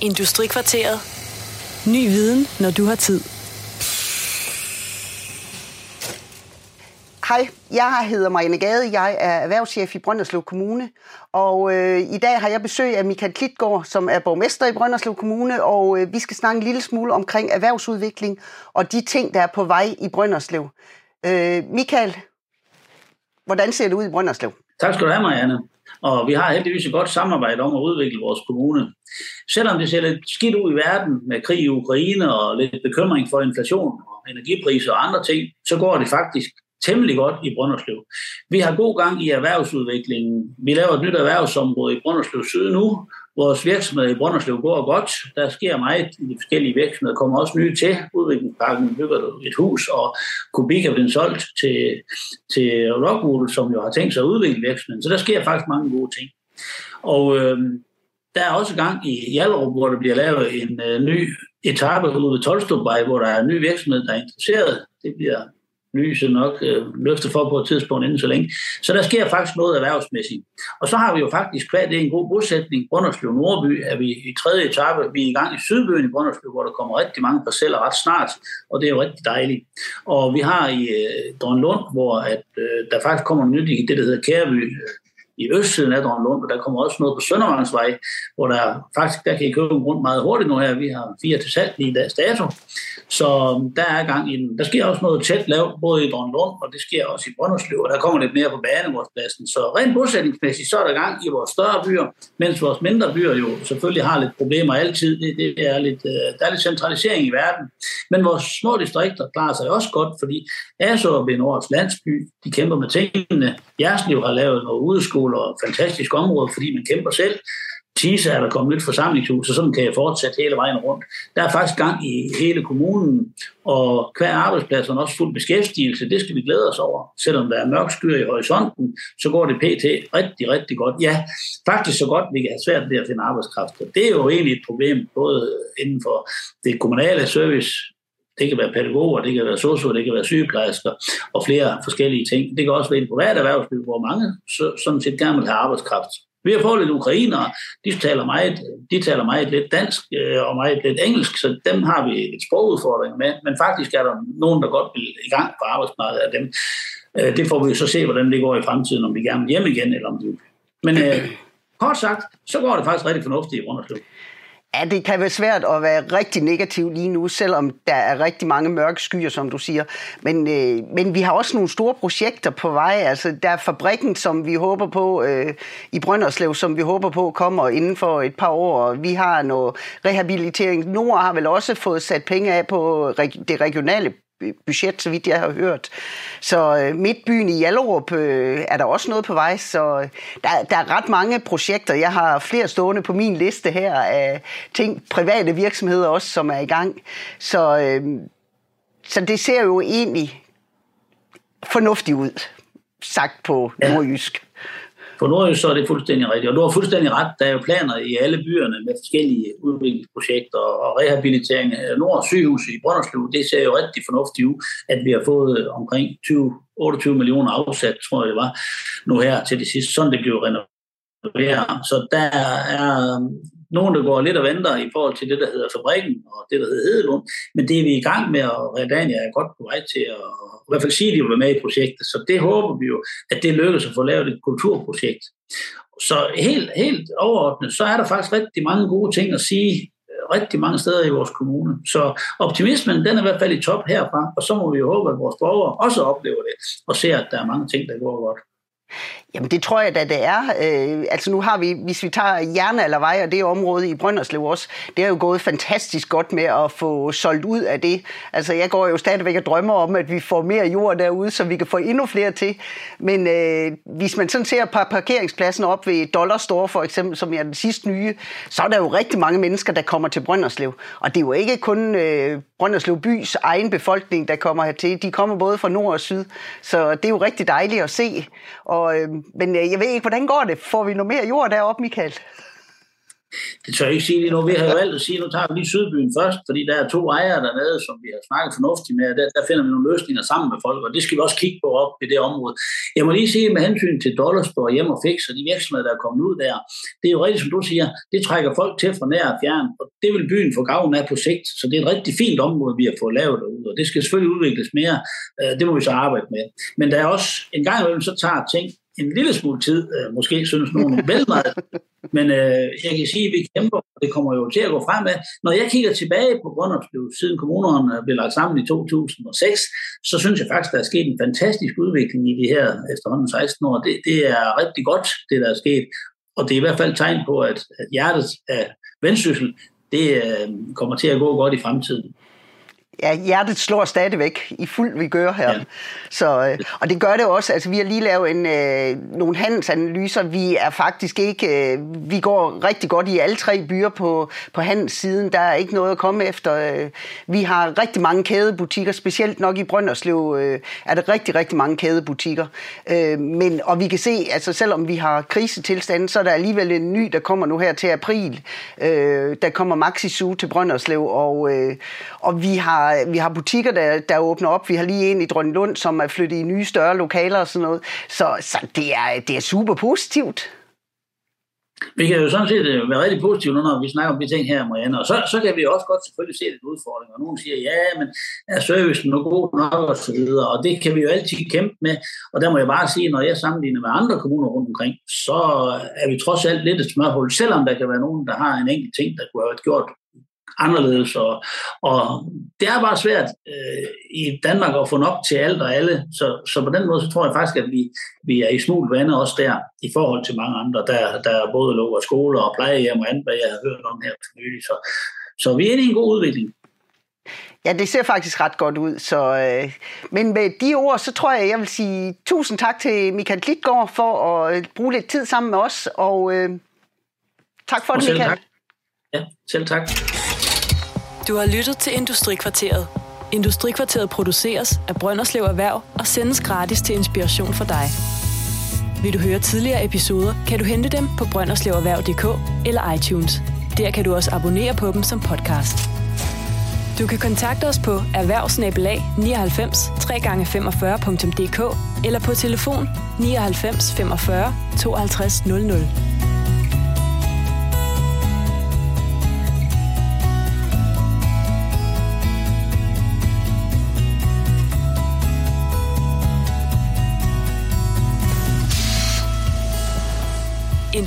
Industrikvarteret. Ny viden, når du har tid. Hej, jeg hedder Marianne Gade. Jeg er erhvervschef i Brønderslev Kommune. Og øh, i dag har jeg besøg af Michael Klitgaard, som er borgmester i Brønderslev Kommune. Og øh, vi skal snakke en lille smule omkring erhvervsudvikling og de ting, der er på vej i Brønderslev. Øh, Michael, hvordan ser det ud i Brønderslev? Tak skal du have, Marianne. Og vi har heldigvis et godt samarbejde om at udvikle vores kommune. Selvom det ser lidt skidt ud i verden med krig i Ukraine og lidt bekymring for inflation og energipriser og andre ting, så går det faktisk temmelig godt i Brønderslev. Vi har god gang i erhvervsudviklingen. Vi laver et nyt erhvervsområde i Brønderslev Syd nu. Vores virksomhed i Brønderslev går godt. Der sker meget i de forskellige virksomheder. Der kommer også nye til. Udviklingsparken bygger et hus, og Kubik er blevet solgt til, til Rockwool, som jo har tænkt sig at udvikle virksomheden. Så der sker faktisk mange gode ting. Og øh, der er også gang i Hjallerup, hvor der bliver lavet en øh, ny etape ude ved Tolstubvej, hvor der er en ny virksomhed, der er interesseret. Det bliver lyset nok øh, løftet for på et tidspunkt inden så længe. Så der sker faktisk noget erhvervsmæssigt. Og så har vi jo faktisk, hvad det er en god bosætning, Brønderslev Nordby, er vi i tredje etape, vi er i gang i Sydbyen i Brønderslev, hvor der kommer rigtig mange parceller ret snart, og det er jo rigtig dejligt. Og vi har i øh, Drønlund, hvor at, øh, der faktisk kommer nyt i det, der hedder Kæreby, i østsiden af Drømlund, og der kommer også noget på Søndervangsvej, hvor der faktisk, der kan I købe rundt meget hurtigt nu her. Vi har fire til salg lige i dags dato. Så der er gang i den. Der sker også noget tæt lavt, både i Drømlund, og det sker også i Brønderslev, og der kommer lidt mere på banegårdspladsen. Så rent bosætningsmæssigt, så er der gang i vores større byer, mens vores mindre byer jo selvfølgelig har lidt problemer altid. Det, det er lidt, øh, der er lidt centralisering i verden. Men vores små distrikter klarer sig også godt, fordi Aso og Nordens landsby, de kæmper med tingene. Jerslev har lavet noget udeskole og fantastisk område, fordi man kæmper selv. Tisa er der kommet nyt forsamlingshus, og sådan kan jeg fortsætte hele vejen rundt. Der er faktisk gang i hele kommunen, og hver arbejdsplads er også fuld beskæftigelse. Det skal vi glæde os over. Selvom der er mørk skyer i horisonten, så går det pt. rigtig, rigtig godt. Ja, faktisk så godt, vi kan have svært ved at finde arbejdskraft. Det er jo egentlig et problem, både inden for det kommunale service, det kan være pædagoger, det kan være sosuer, det kan være sygeplejersker og flere forskellige ting. Det kan også være et privat erhvervsliv, hvor mange sådan set gerne vil have arbejdskraft. Vi har fået lidt ukrainere, de taler meget, de taler meget lidt dansk øh, og meget lidt engelsk, så dem har vi et sprogudfordring med, men faktisk er der nogen, der godt vil i gang på arbejdsmarkedet af dem. Øh, det får vi så se, hvordan det går i fremtiden, om vi gerne vil hjem igen, eller om de Men øh, kort sagt, så går det faktisk rigtig fornuftigt i Brønderslev. Ja, det kan være svært at være rigtig negativ lige nu, selvom der er rigtig mange mørke skyer, som du siger. Men, øh, men vi har også nogle store projekter på vej. Altså, der er fabrikken, som vi håber på øh, i Brønderslev, som vi håber på kommer inden for et par år. Vi har noget rehabilitering. Nord har vel også fået sat penge af på det regionale budget, så vidt jeg har hørt. Så øh, midtbyen i Hjallerup øh, er der også noget på vej, så øh, der, der er ret mange projekter. Jeg har flere stående på min liste her af ting, private virksomheder også, som er i gang. Så, øh, så det ser jo egentlig fornuftigt ud, sagt på nordjysk. På Nordjys så er det fuldstændig rigtigt. Og du har fuldstændig ret. Der er jo planer i alle byerne med forskellige udviklingsprojekter og rehabilitering af Nord sygehus i Brønderslev. Det ser jo rigtig fornuftigt ud, at vi har fået omkring 20, 28 millioner afsat, tror jeg det var, nu her til det sidste. Sådan det blev renoveret. Så der er nogen, der går lidt og venter i forhold til det, der hedder fabrikken og det, der hedder Hedelund. Men det er vi i gang med, og Redania er godt på vej til at i hvert fald sige, at de vil være med i projektet. Så det håber vi jo, at det lykkes at få lavet et kulturprojekt. Så helt, helt overordnet, så er der faktisk rigtig mange gode ting at sige øh, rigtig mange steder i vores kommune. Så optimismen, den er i hvert fald i top herfra, og så må vi jo håbe, at vores borgere også oplever det, og ser, at der er mange ting, der går godt. Jamen det tror jeg da, det er. Øh, altså nu har vi, hvis vi tager Jernaldervej og det område i Brønderslev også, det er jo gået fantastisk godt med at få solgt ud af det. Altså jeg går jo stadigvæk og drømmer om, at vi får mere jord derude, så vi kan få endnu flere til. Men øh, hvis man sådan ser på parkeringspladsen op ved Dollar Store for eksempel, som er den sidste nye, så er der jo rigtig mange mennesker, der kommer til Brønderslev. Og det er jo ikke kun øh, Brønderslev bys egen befolkning, der kommer hertil. De kommer både fra nord og syd, så det er jo rigtig dejligt at se. Og, øhm, øh, men jeg ved ikke, hvordan går det? Får vi noget mere jord deroppe, Michael? Det tør jeg ikke sige lige nu. Vi har valgt at sige, at nu tager vi lige Sydbyen først, fordi der er to ejere dernede, som vi har snakket fornuftigt med, der, der finder vi nogle løsninger sammen med folk, og det skal vi også kigge på op i det område. Jeg må lige sige med hensyn til Dollarsborg Hjem og Fix og de virksomheder, der er kommet ud der, det er jo rigtigt, som du siger, det trækker folk til fra nær og fjern, og det vil byen få gavn af på sigt, så det er et rigtig fint område, vi har fået lavet derude, og det skal selvfølgelig udvikles mere, øh, det må vi så arbejde med. Men der er også en gang imellem, så tager ting en lille smule tid, øh, måske synes nogen vel meget, men øh, jeg kan sige, at vi kæmper, og det kommer jo til at gå fremad. Når jeg kigger tilbage på Brønderslev, siden kommunerne blev lagt sammen i 2006, så synes jeg faktisk, der er sket en fantastisk udvikling i de her efterhånden 16 år. Det, det er rigtig godt, det der er sket, og det er i hvert fald tegn på, at, hjertet af vendsyssel, det øh, kommer til at gå godt i fremtiden ja, hjertet slår stadigvæk i fuld vi gør her. Ja. Så, øh, og det gør det også. Altså, vi har lige lavet en, øh, nogle handelsanalyser. Vi er faktisk ikke... Øh, vi går rigtig godt i alle tre byer på, på handelssiden. Der er ikke noget at komme efter. Øh, vi har rigtig mange kædebutikker, specielt nok i Brønderslev øh, er der rigtig, rigtig mange kædebutikker. Øh, men, og vi kan se, altså selvom vi har krisetilstanden, så er der alligevel en ny, der kommer nu her til april. Øh, der kommer Maxi Zoo til Brønderslev, og, øh, og vi har Øh, vi har butikker, der, der åbner op. Vi har lige en i Drønlund, som er flyttet i nye større lokaler og sådan noget. Så, så det, er, det er super positivt. Vi kan jo sådan set øh, være rigtig positive nu, når vi snakker om de ting her, Marianne. Og så, så kan vi også godt selvfølgelig se lidt udfordringer. Og nogen siger, ja, men er servicen nu god nok og så videre. Og det kan vi jo altid kæmpe med. Og der må jeg bare sige, når jeg sammenligner med andre kommuner rundt omkring, så er vi trods alt lidt et smørhul, selvom der kan være nogen, der har en enkelt ting, der kunne have været gjort anderledes. Og, og det er bare svært øh, i Danmark at få nok til alt og alle. Så, så på den måde, så tror jeg faktisk, at vi, vi er i smult vande også der, i forhold til mange andre, der, der både lukker skoler og plejehjem og andet, hvad jeg har hørt om her for nylig. Så, så vi er i en god udvikling. Ja, det ser faktisk ret godt ud. Så, øh, men med de ord, så tror jeg, jeg vil sige tusind tak til Michael Klitgaard for at bruge lidt tid sammen med os. Og øh, tak for og det, Michael. Tak. Ja, selv tak. Du har lyttet til Industrikvarteret. Industrikvarteret produceres af Brønderslev Erhverv og sendes gratis til inspiration for dig. Vil du høre tidligere episoder, kan du hente dem på brønderslevererhverv.dk eller iTunes. Der kan du også abonnere på dem som podcast. Du kan kontakte os på erhvervsnabelag 99 3x45.dk eller på telefon 99 45 52 00.